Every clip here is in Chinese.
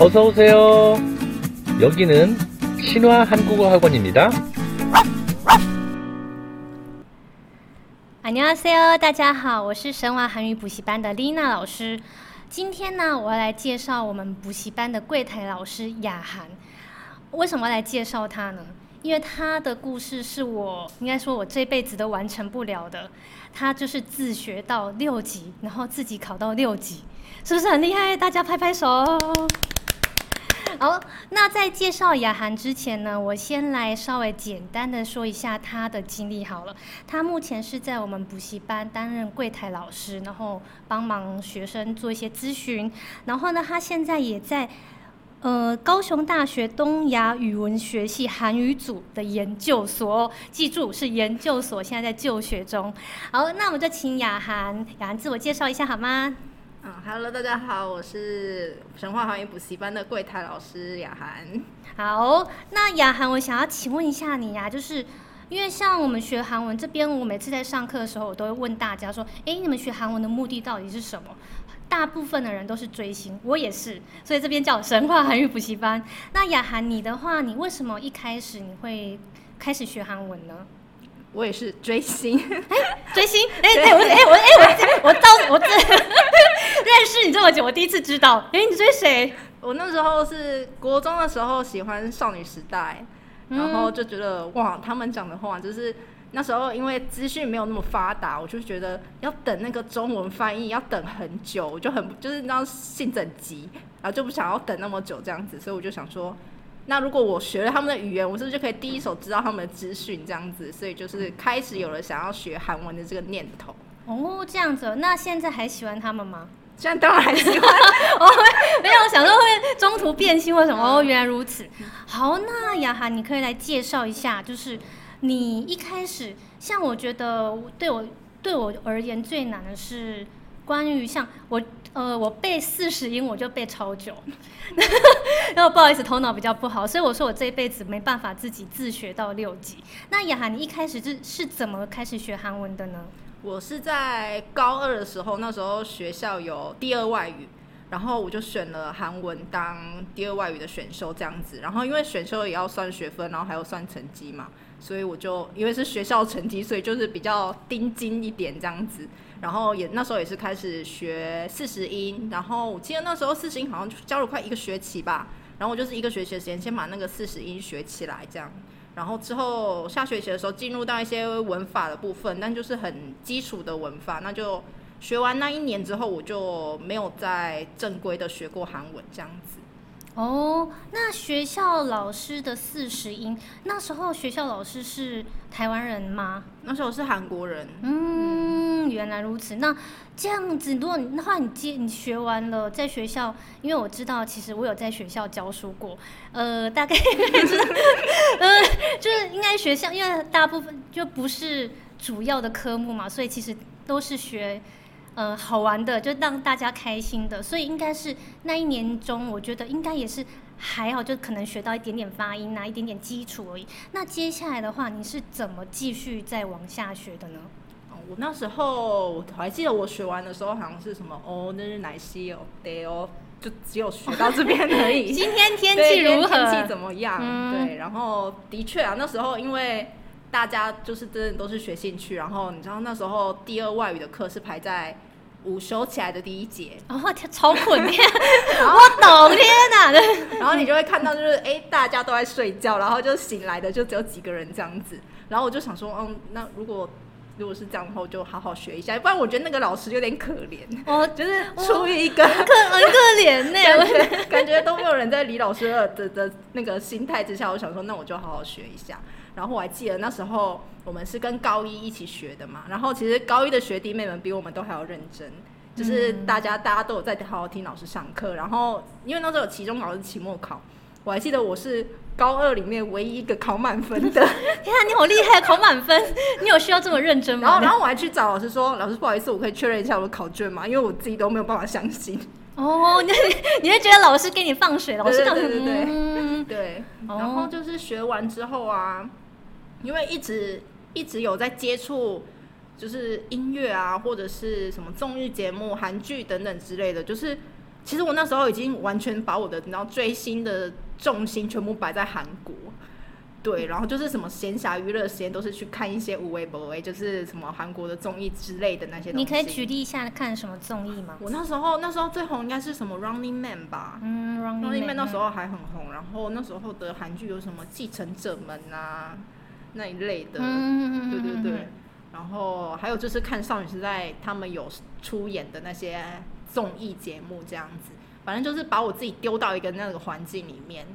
어서 오세요. 여기는 신화 한국어 학원입니다. 안녕하세요，大家好，我是神华韩语补习班的丽娜老师。今天呢，我要来介绍我们补习班的柜台老师雅涵。为什么要来介绍她呢？因为她的故事是我应该说我这辈子都完成不了的。她就是自学到六级，然后自己考到六级，是不是很厉害？大家拍拍手。 好，那在介绍雅涵之前呢，我先来稍微简单的说一下他的经历好了。他目前是在我们补习班担任柜台老师，然后帮忙学生做一些咨询。然后呢，他现在也在呃高雄大学东亚语文学系韩语组的研究所，记住是研究所，现在在就学中。好，那我们就请雅涵，雅涵自我介绍一下好吗？嗯，Hello，大家好，我是神话韩语补习班的柜台老师雅涵。好，那雅涵，我想要请问一下你呀、就是因为像我们学韩文这边，我每次在上课的时候，我都会问大家说，诶，你们学韩文的目的到底是什么？大部分的人都是追星，我也是，所以这边叫神话韩语补习班。那雅涵，你的话，你为什么一开始你会开始学韩文呢？我也是追星，追星？哎、哎、我哎、我哎、我我到我这认识你这么久，我第一次知道，哎、你追谁？我那时候是国中的时候喜欢少女时代，然后就觉得哇，他们讲的话就是那时候因为资讯没有那么发达，我就觉得要等那个中文翻译要等很久，我就很就是那性整急，然后就不想要等那么久这样子，所以我就想说。那如果我学了他们的语言，我是不是就可以第一手知道他们的资讯这样子？所以就是开始有了想要学韩文的这个念头。哦，这样子，那现在还喜欢他们吗？现在当然还喜欢，没有想说会中途变心或什么。哦，原来如此。好，那雅涵，你可以来介绍一下，就是你一开始，像我觉得对我对我而言最难的是关于像我呃，我背四十音我就背超久，然后不好意思，头脑比较不好，所以我说我这一辈子没办法自己自学到六级。那雅涵，你一开始是是怎么开始学韩文的呢？我是在高二的时候，那时候学校有第二外语，然后我就选了韩文当第二外语的选修这样子。然后因为选修也要算学分，然后还有算成绩嘛，所以我就因为是学校成绩，所以就是比较盯紧一点这样子。然后也那时候也是开始学四十音，然后我记得那时候四十音好像就教了快一个学期吧。然后我就是一个学期的时间，先把那个四十音学起来这样。然后之后下学期的时候进入到一些文法的部分，但就是很基础的文法，那就学完那一年之后，我就没有再正规的学过韩文这样子。哦，那学校老师的四十音，那时候学校老师是台湾人吗？那时候是韩国人，嗯，原来如此。那这样子，如果你那话你接你学完了，在学校，因为我知道，其实我有在学校教书过，呃，大概就 是，呃，就是应该学校，因为大部分就不是主要的科目嘛，所以其实都是学。呃，好玩的，就让大家开心的，所以应该是那一年中，我觉得应该也是还好，就可能学到一点点发音啊，一点点基础而已。那接下来的话，你是怎么继续再往下学的呢？哦我那时候我还记得我学完的时候好像是什么哦，那是奶昔哦，对哦，就只有学到这边而已。今天天气如何？天气怎么样？嗯对，然后的确啊，那时候因为大家就是真的都是学兴趣，然后你知道那时候第二外语的课是排在午休起来的第一节，哦，天超困，天，我 懂，天哪！对 然后你就会看到就是哎、大家都在睡觉，然后就醒来的就只有几个人这样子，然后我就想说，嗯，那如果如果是这样的话，我就好好学一下，不然我觉得那个老师有点可怜，哦就是出于一个。可很可怜呢。感我觉感觉都没有人在李老师的的的那个心态之下，我想说，那我就好好学一下。然后我还记得那时候我们是跟高一一起学的嘛，然后其实高一的学弟妹们比我们都还要认真，就是大家、大家都有在好好听老师上课。然后因为那时候有期中考是期末考，我还记得我是高二里面唯一一个考满分的。天啊，你好厉害，考满分！你有需要这么认真吗？然后然后我还去找老师说，老师不好意思，我可以确认一下我的考卷吗？因为我自己都没有办法相信。哦，你你会觉得老师给你放水，老师对对对对嗯对，哦然后就是学完之后啊，因为一直一直有在接触，就是音乐啊，或者是什么综艺节目、韩剧等等之类的，就是其实我那时候已经完全把我的你知道追星的重心全部摆在韩国。对，然后就是什么闲暇娱乐时间都是去看一些无为不为，就是什么韩国的综艺之类的那些东西。你可以举例一下看什么综艺吗？我那时候那时候最红应该是什么 Running Man 吧？嗯，Running Man Man 那时候还很红，然后那时候的韩剧有什么继承者们啊那一类的，嗯对对对。然后还有就是看少女时代他们有出演的那些综艺节目这样子，反正就是把我自己丢到一个那个环境里面。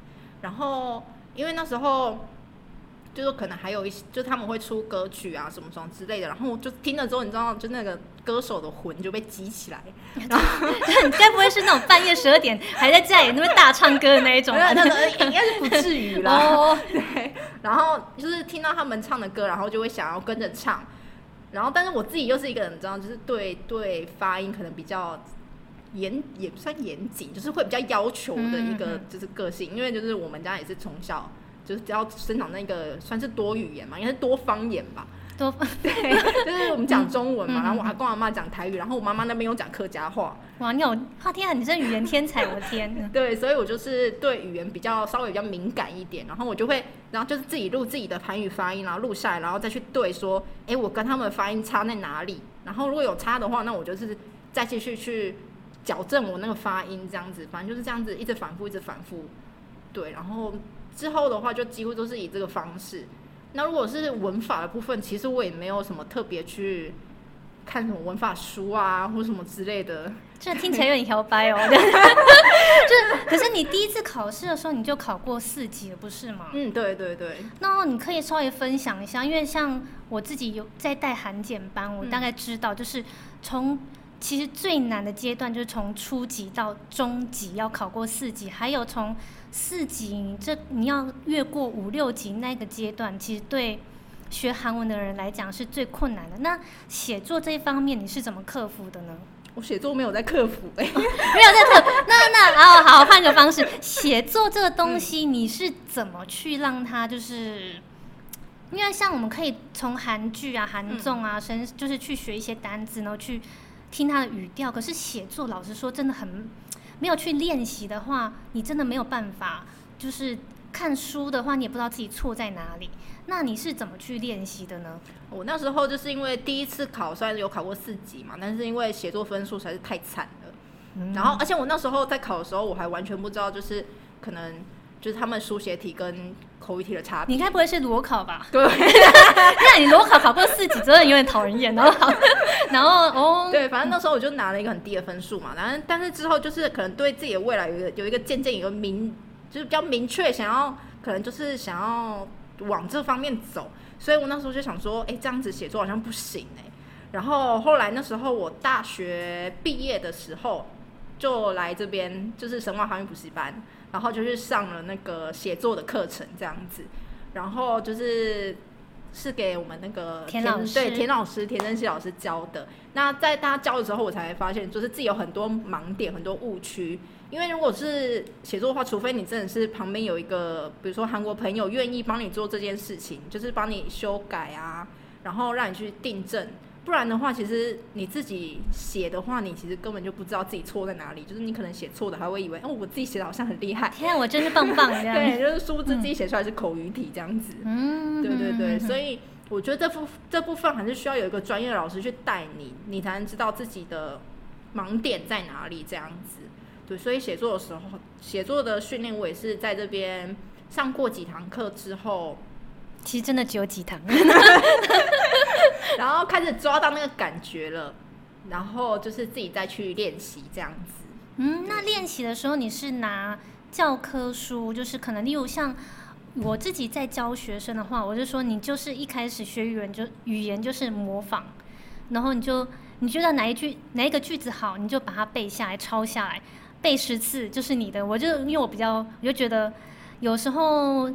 然后因为那时候。就是可能还有一些，就他们会出歌曲啊什么什么之类的，然后就听了之后，你知道，就那个歌手的魂就被激起来。然后你 该不会是那种半夜十二点还在家里那边大唱歌的那一种吧？那个应该是不至于啦。哦，对。然后就是听到他们唱的歌，然后就会想要跟着唱。然后，但是我自己又是一个人，你知道，就是对对发音可能比较严，也不算严谨，就是会比较要求的一个就是个性，因为就是我们家也是从小。就是只要生长那个算是多语言嘛，应该是多方言吧。多 对，就是我们讲中文嘛，然后我还跟我妈讲台语，然后我妈妈那边又讲客家话。哇，你有，哇天啊，你这语言天才，我的天！对，所以我就是对语言比较稍微比较敏感一点，然后我就会，然后就是自己录自己的韩语发音，然后录下来，然后再去对说，哎，我跟他们发音差在哪里？然后如果有差的话，那我就是再继续去矫正我那个发音，这样子，反正就是这样子，一直反复，一直反复。对，然后。之后的话，就几乎都是以这个方式。那如果是文法的部分，其实我也没有什么特别去看什么文法书啊，或什么之类的。这听起来有点摇摆哦。就是可是你第一次考试的时候，你就考过四级了，不是吗？嗯，对对对。那你可以稍微分享一下，因为像我自己有在带韩检班，我大概知道，就是从其实最难的阶段，就是从初级到中级要考过四级，还有从。四级，这你要越过五六级那个阶段，其实对学韩文的人来讲是最困难的。那写作这一方面，你是怎么克服的呢？我写作没有在克服，哎，没有在克服。那那哦，好，换个方式，写作这个东西，你是怎么去让它就是？因为像我们可以从韩剧啊、韩综啊，生就是去学一些单字，然后去听他的语调。可是写作，老实说，真的很。没有去练习的话，你真的没有办法。就是看书的话，你也不知道自己错在哪里。那你是怎么去练习的呢？我那时候就是因为第一次考，虽然有考过四级嘛，但是因为写作分数实在是太惨了。然后，而且我那时候在考的时候，我还完全不知道，就是可能就是他们书写题跟口语题的差别。你该不会是裸考吧？对。那你裸考考过四级，真的有点讨人厌。然后，然后哦，对，反正那时候我就拿了一个很低的分数嘛。然后，但是之后就是可能对自己的未来有一个有一个渐渐有个明，就是比较明确，想要可能就是想要往这方面走。所以我那时候就想说，哎，这样子写作好像不行哎。然后后来那时候我大学毕业的时候，就来这边就是神话航运补习班，然后就是上了那个写作的课程这样子。然后就是。是给我们那个田老师对田老师田真熙老师教的。那在他教的时候，我才发现，就是自己有很多盲点、很多误区。因为如果是写作的话，除非你真的是旁边有一个，比如说韩国朋友愿意帮你做这件事情，就是帮你修改啊，然后让你去订正。不然的话，其实你自己写的话，你其实根本就不知道自己错在哪里。就是你可能写错的，还会以为哦，我自己写的好像很厉害。天啊，我真是棒棒这样。对，就是殊不知自己写出来是口语体这样子。嗯，对对对，所以我觉得这部这部分还是需要有一个专业的老师去带你，你才能知道自己的盲点在哪里这样子。对，所以写作的时候，写作的训练我也是在这边上过几堂课之后。其实真的只有几堂，然后开始抓到那个感觉了，然后就是自己再去练习这样子。嗯，那练习的时候你是拿教科书，就是可能例如像我自己在教学生的话，我就说你就是一开始学语言就语言就是模仿，然后你就你觉得哪一句哪一个句子好，你就把它背下来抄下来，背十次就是你的。我就因为我比较，我就觉得有时候。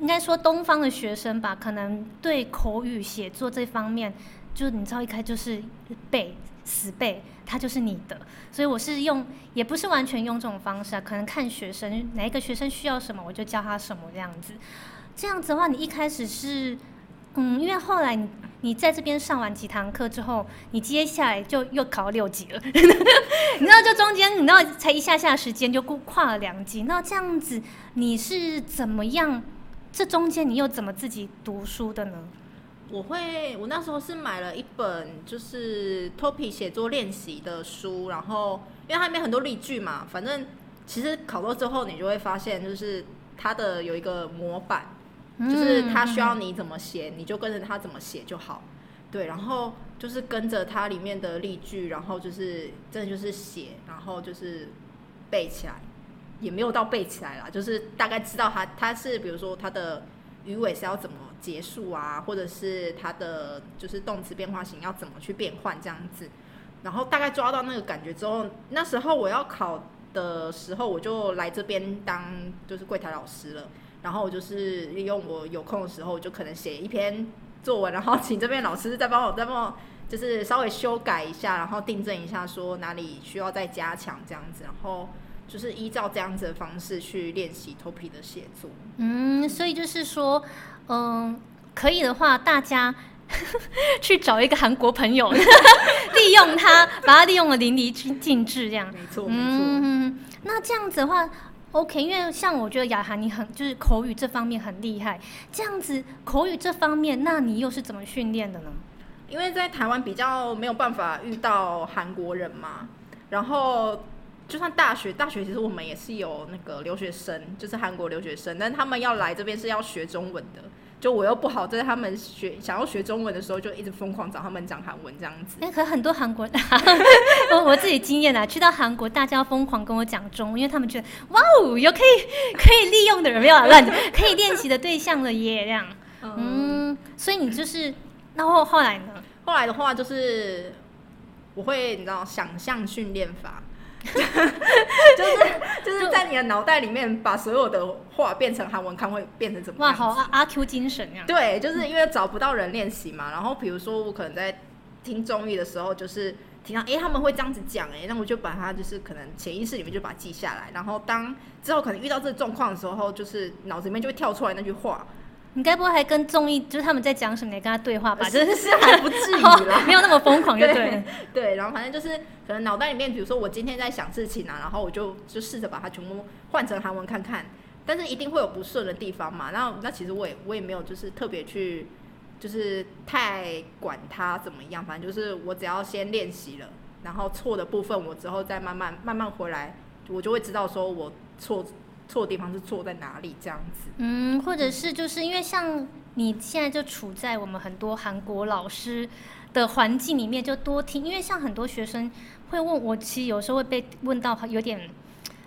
应该说，东方的学生吧，可能对口语写作这方面，就你知道，一开就是背死背，他就是你的。所以我是用，也不是完全用这种方式啊，可能看学生哪一个学生需要什么，我就教他什么这样子。这样子的话，你一开始是，嗯，因为后来你你在这边上完几堂课之后，你接下来就又考六级了，你知道就中间你知道才一下下时间就跨了两级，那这样子你是怎么样？这中间你又怎么自己读书的呢？我会，我那时候是买了一本就是 Topi 写作练习的书，然后因为它里面很多例句嘛，反正其实考过之后你就会发现，就是它的有一个模板，就是它需要你怎么写，你就跟着它怎么写就好。对，然后就是跟着它里面的例句，然后就是真的就是写，然后就是背起来，也没有到背起来啦，就是大概知道它它是比如说它的鱼尾是要怎么结束啊，或者是它的就是动词变化型要怎么去变换这样子，然后大概抓到那个感觉之后，那时候我要考的时候，我就来这边当就是柜台老师了。然后我就是利用我有空的时候，就可能写一篇作文，然后请这边老师再帮我再帮我就是稍微修改一下，然后订正一下，说哪里需要再加强这样子，然后就是依照这样子的方式去练习 Topi 的写作。嗯，所以就是说，嗯，可以的话，大家 去找一个韩国朋友，利用他，把他利用的淋漓尽致，这样。没错，没错。嗯，那这样子的话，OK，因为像我觉得雅涵你很就是口语这方面很厉害，这样子口语这方面，那你又是怎么训练的呢？因为在台湾比较没有办法遇到韩国人嘛，然后就算大学，大学其实我们也是有那个留学生，就是韩国留学生，但他们要来这边是要学中文的。就我又不好在他们学想要学中文的时候，就一直疯狂找他们讲韩文这样子。哎，可很多韩国，我 我自己经验啊，去到韩国，大家疯狂跟我讲中文，因为他们觉得哇哦，有可以可以利用的人，没有 乱，可以练习的对象了耶，这样。嗯，所以你就是，那后后来呢？后来的话就是我会你知道想象训练法，就是就是在你的脑袋里面把所有的话变成韩文看会变成怎么哇，样子？好阿阿 Q 精神呀！对，就是因为找不到人练习嘛。然后比如说我可能在听综艺的时候，就是听到哎、诶他们会这样子讲哎，那我就把它就是可能潜意识里面就把它记下来。然后当之后可能遇到这个状况的时候，就是脑子里面就会跳出来那句话，你该不会还跟综艺就是他们在讲什么，你跟他对话吧？真的是还不至于啦。没有那么疯狂，就对了。对，然后反正就是可能脑袋里面，比如说我今天在想事情啊，然后我就就试着把它全部换成韩文看看，但是一定会有不顺的地方嘛。那那其实我也我也没有就是特别去 就是太管它怎么样，反正就是我只要先练习了，然后错的部分我之后再慢慢慢慢回来，我就会知道说我错错的地方是错在哪里这样子。嗯，或者是就是因为像你现在就处在我们很多韩国老师的环境里面，就多听，因为像很多学生会问我，其实有时候会被问到有点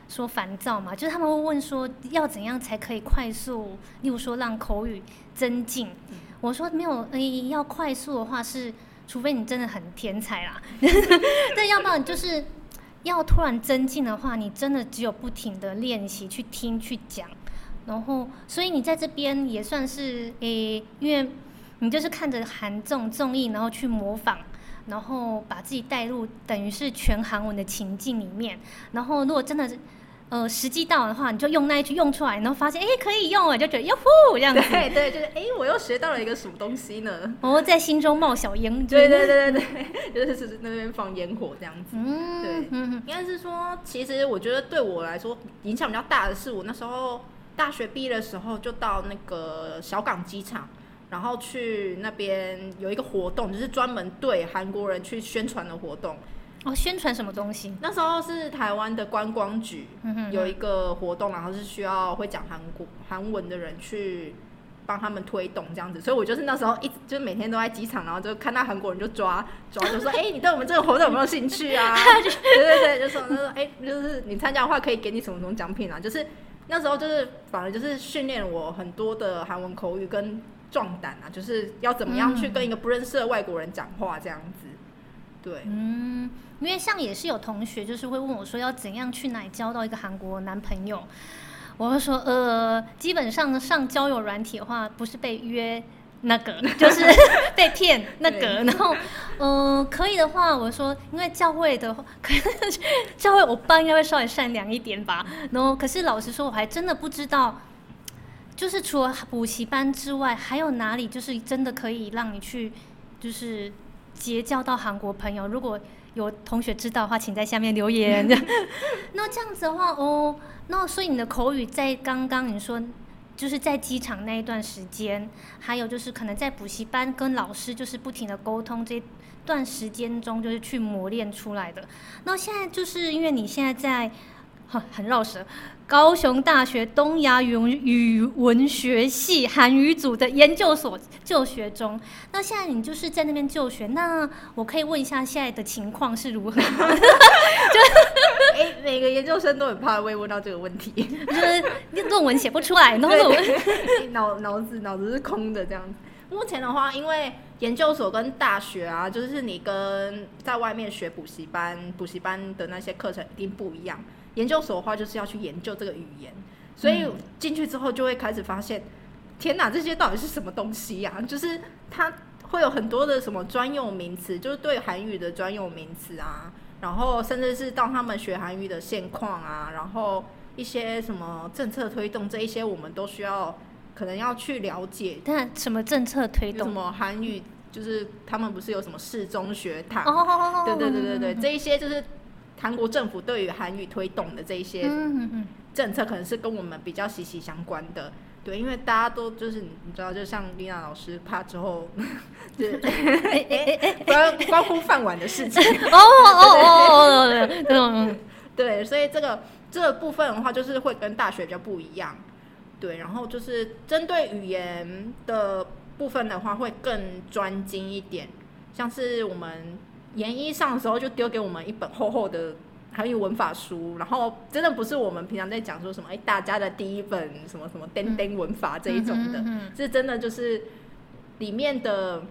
说烦躁嘛，就是他们会问说要怎样才可以快速，例如说让口语增进。我说没有，诶、要快速的话是，除非你真的很天才啦，但要不然就是要突然增进的话，你真的只有不停的练习去听去讲。然后，所以你在这边也算是诶、因为你就是看着韩综综艺，然后去模仿，然后把自己带入等于是全韩文的情境里面。然后，如果真的是呃时机到的话，你就用那一句用出来，然后发现诶、可以用了，就觉得哟呼这样子，对对，就是哎、我又学到了一个什么东西呢？我在心中冒小烟。对对对对对，就是是那边放烟火这样子。嗯，对嗯应该是说，其实我觉得对我来说影响比较大的是，我那时候大学毕业的时候就到那个小港机场，然后去那边有一个活动，就是专门对韩国人去宣传的活动。哦，宣传什么东西？那时候是台湾的观光局有一个活动，然后是需要会讲韩国韩文的人去帮他们推动这样子，所以我就是那时候一直就是每天都在机场，然后就看到韩国人就抓抓，就说：“哎、你对我们这个活动有没有兴趣啊？” 对对对，就说他说：“哎、就是你参加的话可以给你什么什么奖品啊？”就是那时候就是反而就是训练我很多的韩文口语跟壮胆啊，就是要怎么样去跟一个不认识的外国人讲话这样子。对，嗯，因为像也是有同学就是会问我说要怎样去哪里交到一个韩国男朋友，我会说呃，基本上上交友软体的话，不是被约那个，就是被骗那个，然后呃可以的话，我说因为教会的话，可能教会我爸应该会稍微善良一点吧，然后可是老实说，我还真的不知道。就是除了补习班之外，还有哪里就是真的可以让你去，就是结交到韩国朋友？如果有同学知道的话，请在下面留言。那这样子的话，哦，那所以你的口语在刚刚你说，就是在机场那一段时间，还有就是可能在补习班跟老师就是不停的沟通这段时间中，就是去磨练出来的。那现在就是因为你现在在。很很绕舌，高雄大学东亚语语文学系韩语组的研究所就学中。那现在你就是在那边就学，那我可以问一下现在的情况是如何吗？就哎，每个研究生都很怕被问到这个问题，就是论文写不出来，然后论文脑脑子脑子是空的这样子。目前的话，因为研究所跟大学啊，就是你跟在外面学补习班补习班的那些课程一定不一样。研究所的话，就是要去研究这个语言，所以进去之后就会开始发现，天哪，这些到底是什么东西呀？就是它会有很多的什么专用名词，就是对韩语的专用名词啊，然后甚至是到他们学韩语的现况啊，然后一些什么政策推动这一些，我们都需要可能要去了解。但什么政策推动？什么韩语？就是他们不是有什么市中学堂？哦，对对对对对，这一些就是。韩国政府对于韩语推动的这一些政策，可能是跟我们比较息息相关的。对，因为大家都就是你知道，就像丽娜老师怕之后，对，关关乎饭碗的事情。哦哦哦哦，对，对，所以这个这个部分的话，就是会跟大学比较不一样。对，然后就是针对语言的部分的话，会更专精一点，像是我们。研一上的时候就丢给我们一本厚厚的韩语文法书，然后真的不是我们平常在讲说什么哎大家的第一本什么什么钉钉文法这一种的，是真的就是里面的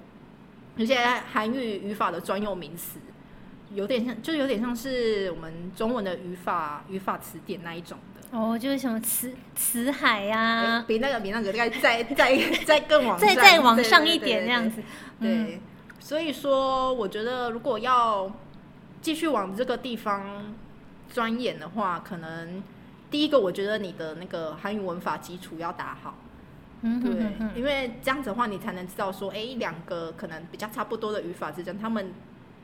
有些韩语语法的专用名词，有点像就有点像是我们中文的语法语法词典那一种的。哦，就是什么词词海呀，比那个比那个再再再再更往 再再往上一点那样子，对。所以说，我觉得如果要继续往这个地方钻研的话，可能第一个，我觉得你的那个韩语文法基础要打好。嗯，对，因为这样子的话，你才能知道说，哎，两个可能比较差不多的语法之间，他们。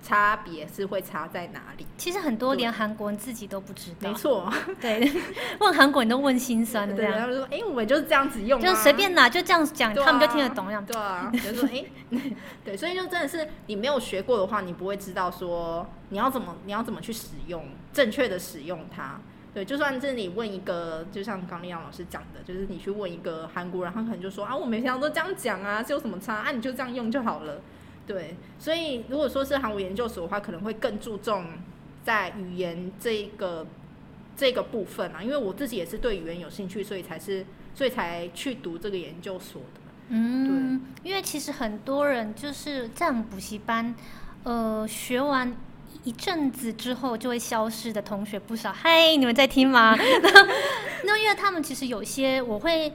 差别是会差在哪里？其实很多连韩国人自己都不知道。没错，对，问韩国人都问心酸的这样。他们说：“哎，我们就是这样子用，就随便拿，就这样讲，他们就听得懂。”这样对啊，就说：“哎，对，所以就真的是你没有学过的话，你不会知道说你要怎么你要怎么去使用，正确的使用它。对，就算是你问一个，就像刚丽阳老师讲的，就是你去问一个韩国人，他可能就说：啊，我每天都这样讲啊，是有什么差？啊，你就这样用就好了。”对，所以如果说是韩国研究所的话，可能会更注重在语言这个这个部分啊，因为我自己也是对语言有兴趣，所以才是所以才去读这个研究所的。嗯，对，因为其实很多人就是在补习班，呃，学完一阵子之后就会消失的同学不少。嗨，你们在听吗？那因为他们其实有些我会。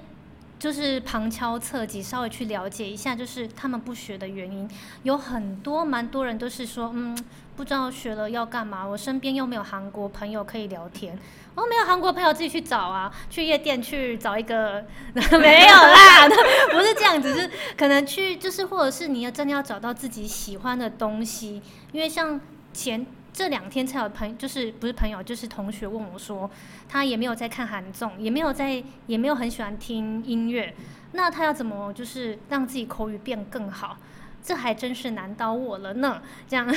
就是旁敲侧击，稍微去了解一下，就是他们不学的原因，有很多蛮多人都是说，嗯，不知道学了要干嘛。我身边又没有韩国朋友可以聊天，哦，没有韩国朋友自己去找啊，去夜店去找一个，没有啦，不是这样子，是可能去，就是或者是你要真的要找到自己喜欢的东西，因为像前。这两天才有朋，就是不是朋友，就是同学问我说，他也没有在看韩综，也没有在，也没有很喜欢听音乐，那他要怎么就是让自己口语变更好？这还真是难倒我了呢。这样，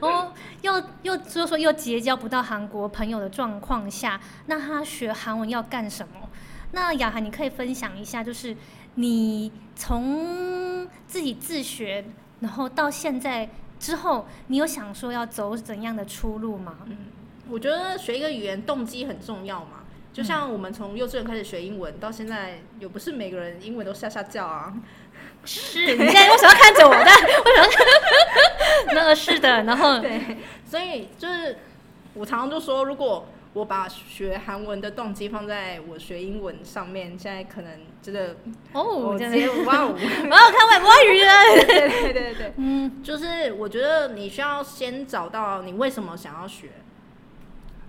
哦，又又就说又结交不到韩国朋友的状况下，那他学韩文要干什么？那雅涵，你可以分享一下，就是你从自己自学，然后到现在。之后，你有想说要走怎样的出路吗？嗯，我觉得学一个语言动机很重要嘛。就像我们从幼稚园开始学英文，到现在，也不是每个人英文都下下叫啊。是，你现在为什么要看着我？的？为什么？那个是的，然后对，所以就是我常常就说，如果。我把学韩文的动机放在我学英文上面，现在可能真的哦，直接哇，我要看外国语了。对对对对，嗯，就是我觉得你需要先找到你为什么想要学，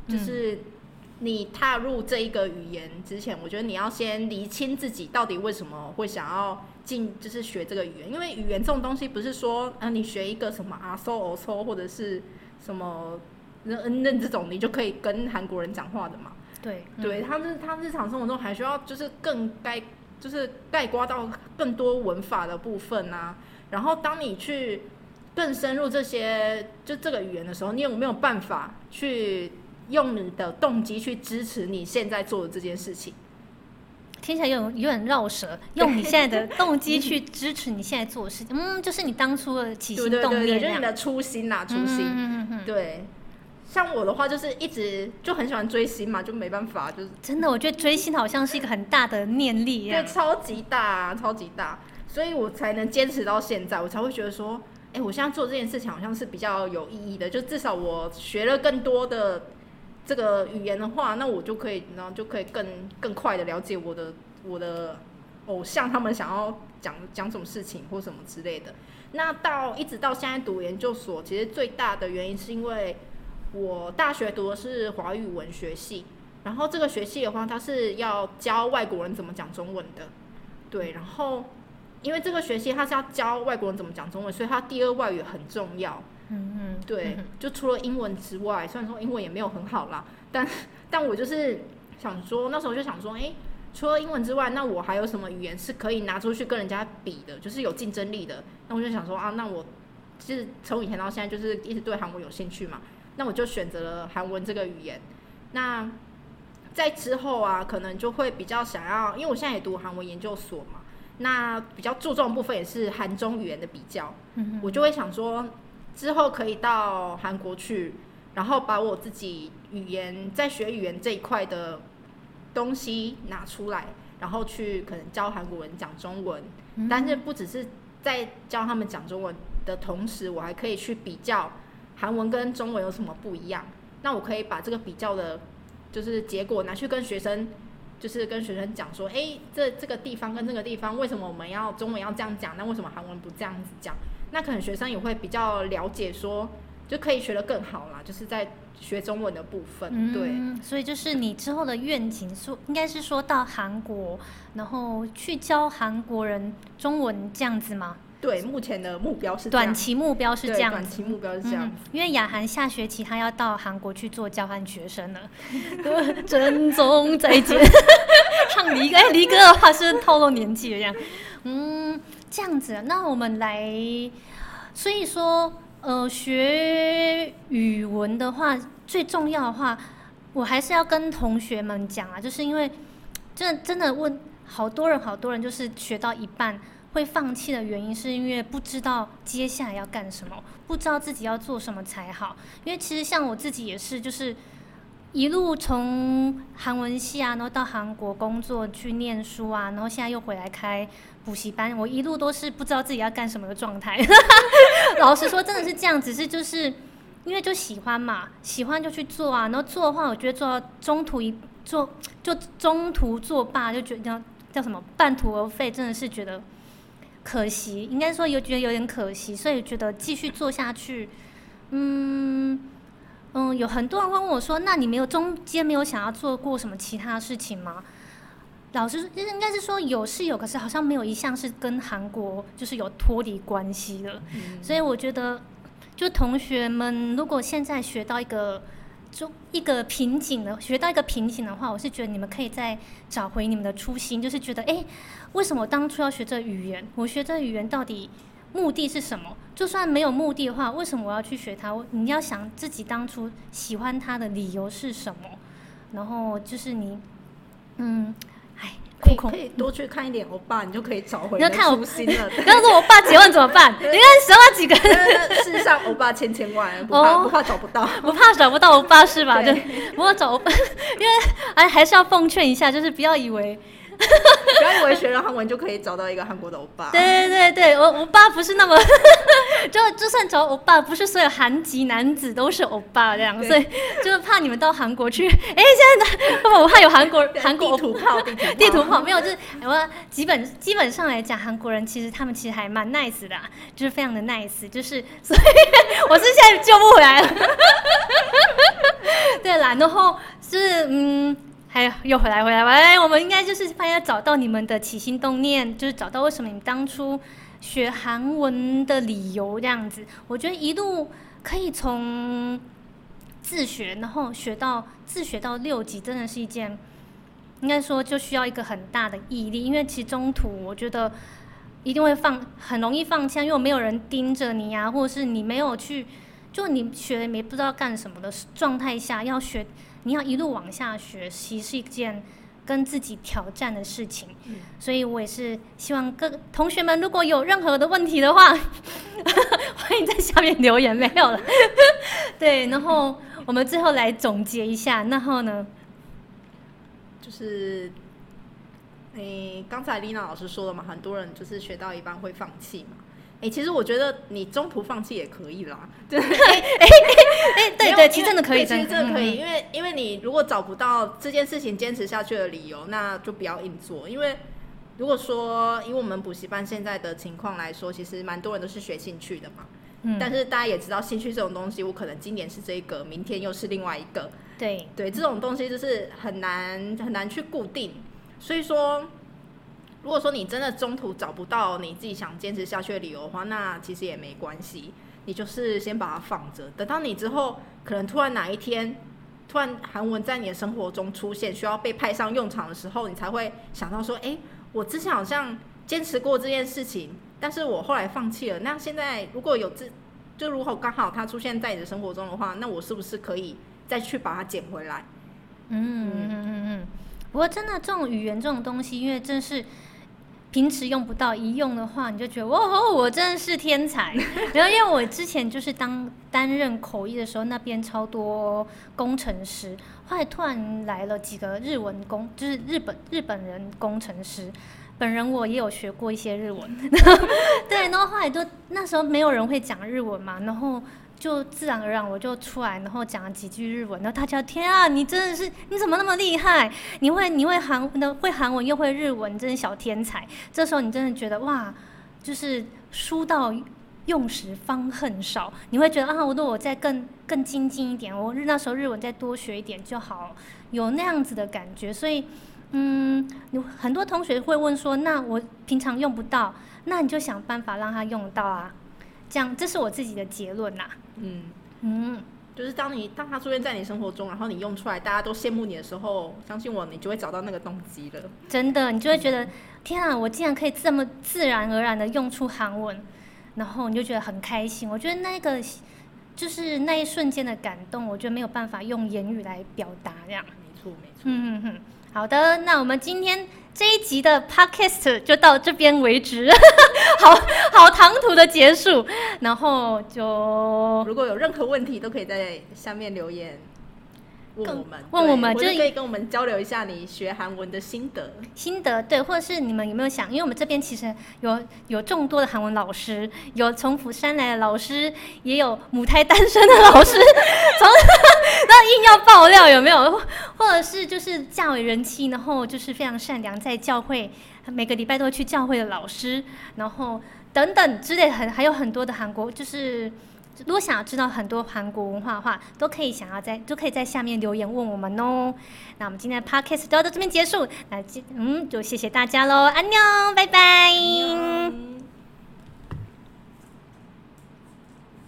就是你踏入这一个语言之前，我觉得你要先厘清自己到底为什么会想要进，就是学这个语言。因为语言这种东西不是说，啊，你学一个什么啊、搜、哦、搜，或者是什么那那这种，你就可以跟韩国人讲话的嘛。对对，他日他日常生活中还需要就是更该就是概括到更多文法的部分啊。然后当你去更深入这些就这个语言的时候，你有没有办法去用你的动机去支持你现在做的这件事情？听起来有有点绕舌，用你现在的动机去支持你现在做的事情，嗯，就是你当初的起心动念对对对，就是你。的初心呐、初心。嗯嗯嗯，对，像我的话就是一直就很喜欢追星嘛，就没办法，就是真的，我觉得追星好像是一个很大的念力一对，超级大、啊，超级大，所以我才能坚持到现在，我才会觉得说，哎、我现在做这件事情好像是比较有意义的，就至少我学了更多的这个语言的话，那我就可以，然后就可以更更快的了解我的我的偶像他们想要讲讲什么事情或什么之类的。那到一直到现在读研究所，其实最大的原因是因为我大学读的是华语文学系，然后这个学系的话，它是要教外国人怎么讲中文的，对，然后因为这个学系它是要教外国人怎么讲中文，所以它第二外语很重要，嗯嗯，对嗯，就除了英文之外，虽然说英文也没有很好啦，但但我就是想说，那时候就想说，诶，除了英文之外，那我还有什么语言是可以拿出去跟人家比的，就是有竞争力的？那我就想说啊，那我其实从以前到现在就是一直对韩国有兴趣嘛，那我就选择了韩文这个语言。那在之后啊，可能就会比较想要，因为我现在也读韩文研究所嘛，那比较注重的部分也是韩中语言的比较。嗯我就会想说，之后可以到韩国去，然后把我自己语言在学语言这一块的东西拿出来，然后去可能教韩国人讲中文。嗯但是不只是在教他们讲中文的同时，我还可以去比较韩文跟中文有什么不一样。那我可以把这个比较的，就是结果拿去跟学生。就是跟学生讲说，诶，这这个地方跟这个地方，为什么我们要中文要这样讲？那为什么韩文不这样子讲？那可能学生也会比较了解说，就可以学得更好啦。就是在学中文的部分，对，嗯，所以就是你之后的愿景，说应该是说到韩国，然后去教韩国人中文这样子吗？对，目前的目标是短期目标是对这样。短期目标是这样嗯，因为雅涵下学期他要到韩国去做交换学生了，珍重再见。唱离歌，哎，离歌的话是透露年纪了这样。嗯，这样子，那我们来，所以说，呃，学语文的话，最重要的话，我还是要跟同学们讲啊，就是因为真的真的问好多人，好多人就是学到一半。会放弃的原因是因为不知道接下来要干什么，不知道自己要做什么才好。因为其实像我自己也是，就是一路从韩文系啊，然后到韩国工作去念书啊，然后现在又回来开补习班，我一路都是不知道自己要干什么的状态。老实说，真的是这样，只是就是因为就喜欢嘛，喜欢就去做啊，然后做的话，我觉得做到中途一做就中途作罢，就觉得叫什么半途而废，真的是觉得。可惜，应该说有觉得有点可惜，所以觉得继续做下去，嗯嗯，有很多人会问我说：“那你没有中间没有想要做过什么其他事情吗？”老师应该是说有是有，可是好像没有一项是跟韩国就是有脱离关系的，嗯所以我觉得，就同学们如果现在学到一个就一个瓶颈的，学到一个瓶颈的话，我是觉得你们可以再找回你们的初心，就是觉得，哎，为什么我当初要学这语言？我学这语言到底目的是什么？就算没有目的的话，为什么我要去学它？你要想自己当初喜欢它的理由是什么，然后就是你，嗯，可以可以多去看一点欧巴，你就可以找回你要看我初心了。不要说我爸结婚怎么办？你看十万几个人。事实上，欧巴千千万，不怕、哦不怕找不到。不怕找不到欧巴是吧？就对不过找，因为哎还是要奉劝一下，就是不要以为 不要以为学了韩文就可以找到一个韩国的欧巴。对对对对，欧欧巴不是那么，就就算找欧巴，不是所有韩籍男子都是欧巴这样，所以就是怕你们到韩国去，哎，现在 的我怕有韩国韩国地图炮，地图炮，没有，就是我基本基本上来讲，韩国人其实他们其实还蛮 nice 的、啊，就是非常的 nice，就是所以我是现在救不回来了。对啦，然后是嗯，还有又回来回来回来，我们应该就是发现找到你们的起心动念，就是找到为什么你们当初学韩文的理由这样子。我觉得一路可以从自学，然后学到自学到六级，真的是一件。应该说就需要一个很大的毅力，因为其中途我觉得一定会放，很容易放弃，因为没有人盯着你啊，或者是你没有去，就你学也不知道干什么的状态下，要学，你要一路往下学习是一件跟自己挑战的事情。嗯所以我也是希望各同学们如果有任何的问题的话，欢迎在下面留言。没有了，对，然后我们最后来总结一下，然后呢？就是，诶、刚才丽娜老师说了嘛，很多人就是学到一半会放弃嘛。诶、其实我觉得你中途放弃也可以啦，对，哎，对对，没有因为其实真的可以，其实真的可以，嗯因为因为你如果找不到这件事情坚持下去的理由，那就不要硬做。因为如果说以我们补习班现在的情况来说，其实蛮多人都是学兴趣的嘛。嗯但是大家也知道，兴趣这种东西，我可能今年是这个，明天又是另外一个。对，对，这种东西就是很难很难去固定。所以说，如果说你真的中途找不到你自己想坚持下去的理由的话，那其实也没关系，你就是先把它放着，等到你之后可能突然哪一天，突然韩文在你的生活中出现，需要被派上用场的时候，你才会想到说，哎，我之前好像坚持过这件事情，但是我后来放弃了。那现在如果有这，就如果刚好它出现在你的生活中的话，那我是不是可以再去把它捡回来？嗯嗯嗯嗯。不过真的这种语言这种东西，因为真是平时用不到，一用的话你就觉得哇哦，我真的是天才。然后因为我之前就是当担任口译的时候，那边超多工程师，后来突然来了几个日文工，就是日本日本人工程师。本人我也有学过一些日文，对，然后后来就那时候没有人会讲日文嘛，然后就自然而然我就出来，然后讲了几句日文，然后大家天啊，你真的是你怎么那么厉害？你会你会韩那会韩文又会日文，真是小天才。这时候你真的觉得哇，就是书到用时方恨少，你会觉得啊，我如果我再更更精进一点，我日那时候日文再多学一点就好，有那样子的感觉，所以。嗯，有很多同学会问说，那我平常用不到，那你就想办法让他用到啊。这样，这是我自己的结论呐、嗯，嗯，就是当你当它出现在你生活中，然后你用出来，大家都羡慕你的时候，相信我，你就会找到那个动机了。真的，你就会觉得，天啊，我竟然可以这么自然而然的用出韩文，然后你就觉得很开心。我觉得那个就是那一瞬间的感动，我觉得没有办法用言语来表达这样。没错，没错。嗯嗯嗯，好的，那我们今天这一集的 podcast 就到这边为止，好好唐突的结束，然后就如果有任何问题，都可以在下面留言问我们，问我们就是可以跟我们交流一下你学韩文的心得。心得对，或者是你们有没有想？因为我们这边其实有有众多的韩文老师，有从釜山来的老师，也有母胎单身的老师，从 那硬要爆料有没有？或者是就是价为人妻，然后就是非常善良，在教会每个礼拜都会去教会的老师，然后等等之类很还有很多的韩国就是。如果想要知道很多韩国文化的话，都可以想要在都可以在下面留言问我们哦。那我们今天的 podcast 就到这边结束，那今嗯就谢谢大家喽，安妞，拜拜。